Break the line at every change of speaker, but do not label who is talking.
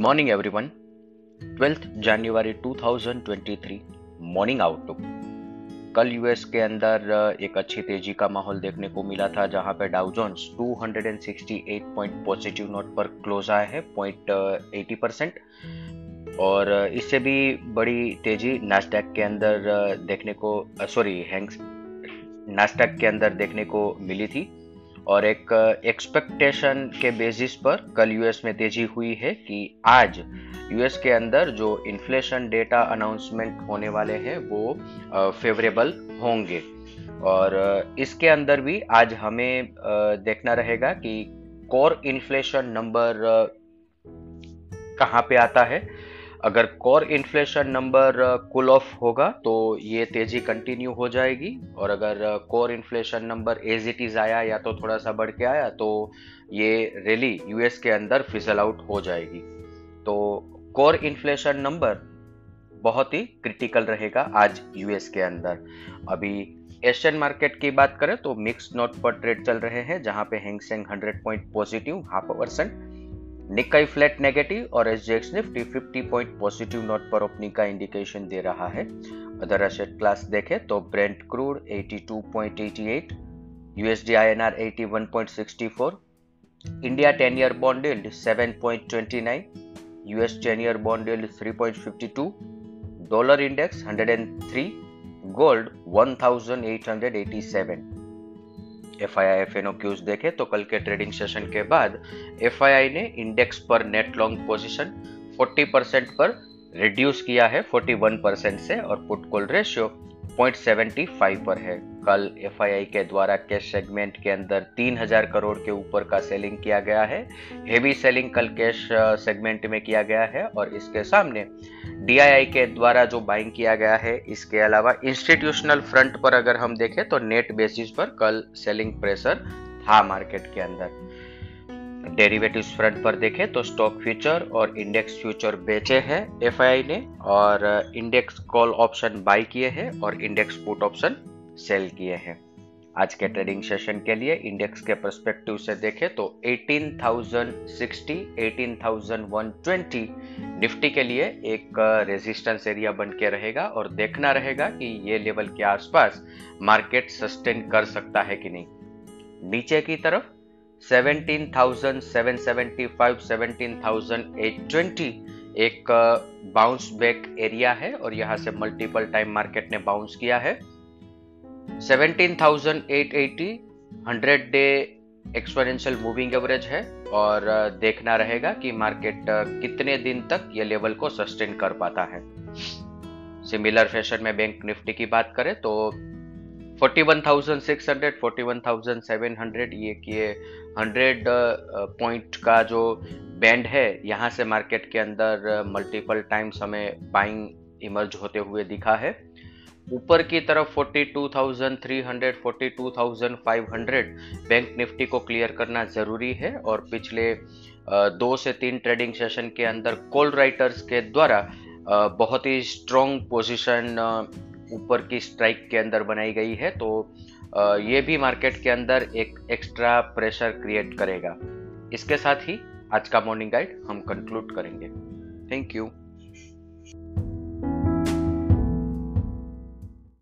Morning everyone twelfth जनवरी 2023 morning outlook कल US के अंदर एक अच्छी तेज़ी का माहौल देखने को मिला था, जहाँ पे Dow Jones 268 point positive note पर क्लोज आए हैं पॉइंट एटी परसेंट और इससे भी बड़ी तेज़ी नास्टैक के अंदर देखने को सॉरी हैंग्स नास्टैक के अंदर देखने को मिली थी। और एक एक्सपेक्टेशन के बेसिस पर कल यूएस में तेज़ी हुई है कि आज यूएस के अंदर जो इन्फ्लेशन डेटा अनाउंसमेंट होने वाले हैं वो फेवरेबल होंगे। और इसके अंदर भी आज हमें देखना रहेगा कि कोर इन्फ्लेशन नंबर कहाँ पे आता है। अगर core inflation number cool off होगा तो ये तेज़ी कंटिन्यू हो जाएगी। और अगर core inflation number as it is आया या तो थोड़ा सा बढ़ के आया तो ये रैली यूएस के अंदर फिसल आउट हो जाएगी। तो कोर इन्फ्लेशन नंबर बहुत ही क्रिटिकल रहेगा आज यूएस के अंदर। अभी एशियन मार्केट की बात करें तो मिक्स नोट पर ट्रेड चल रहे हैं, जहाँ पे Hang Seng 100 point positive half percent Nikkei flat negative और S Nifty 50 point positive note पर ओपनिंग का इंडिकेशन दे रहा है। अदर एसेट क्लास देखें तो Brent crude 82.88 USD INR 81.64 India 10 year bond yield 7.29 US 10 year bond yield 3.52 dollar index 103 gold 1887 F I I F N O cues देखे तो कल के ट्रेडिंग सेशन के बाद एफ़ आई आई ने इंडेक्स पर नेट लॉन्ग पोजिशन 40 परसेंट पर reduce किया है 41 परसेंट से, और पुट कॉल रेशियो 0.75 पर है। कल एफआईआई के द्वारा कैश सेगमेंट के अंदर 3000 करोड़ के ऊपर का सेलिंग किया गया है। हेवी सेलिंग कल कैश सेगमेंट में किया गया है और इसके सामने डीआईआई के द्वारा जो बाइंग किया गया है, इसके अलावा इंस्टीट्यूशनल फ्रंट पर अगर हम देखें तो नेट बेसिस पर कल सेलिंग प्रेशर था मार्केट के अंदर। डेरिवेटिव्स फ्रंट पर देखें तो स्टॉक फ्यूचर और इंडेक्स फ्यूचर बेचे हैं एफ़ ने और इंडेक्स कॉल ऑप्शन बाई किए हैं और इंडेक्स पुट ऑप्शन सेल किए हैं। आज के ट्रेडिंग सेशन के लिए इंडेक्स के परस्पेक्टिव से देखें तो 18,060, 18,120 निफ्टी के लिए एक रेजिस्टेंस एरिया बन के रहेगा और देखना रहेगा कि ये लेवल के आसपास मार्केट सस्टेन कर सकता है कि नहीं। नीचे की तरफ़ 17,775, 17,820 एक बाउंस बैक एरिया है और यहाँ से मल्टीपल टाइम मार्केट ने बाउंस किया है। 17,880 100 डे एक्सपोनेंशियल मूविंग एवरेज है और देखना रहेगा कि मार्केट कितने दिन तक ये लेवल को सस्टेन कर पाता है। सिमिलर फ़ैशन में बैंक निफ्टी की बात करें तो 41,600 41,700 ये किए 100 पॉइंट का जो बैंड है यहाँ से मार्केट के अंदर मल्टीपल टाइम्स हमें बाइंग इमर्ज होते हुए दिखा है। ऊपर की तरफ़ 42,300 42,500 बैंक निफ्टी को क्लियर करना ज़रूरी है और पिछले दो से तीन ट्रेडिंग सेशन के अंदर कॉल राइटर्स के द्वारा बहुत ही स्ट्रॉन्ग पोजीशन ऊपर की स्ट्राइक के अंदर बनाई गई है। तो ये भी मार्केट के अंदर एक एक्स्ट्रा प्रेशर क्रिएट करेगा। इसके साथ ही आज का मॉर्निंग गाइड हम कंक्लूड करेंगे। Thank you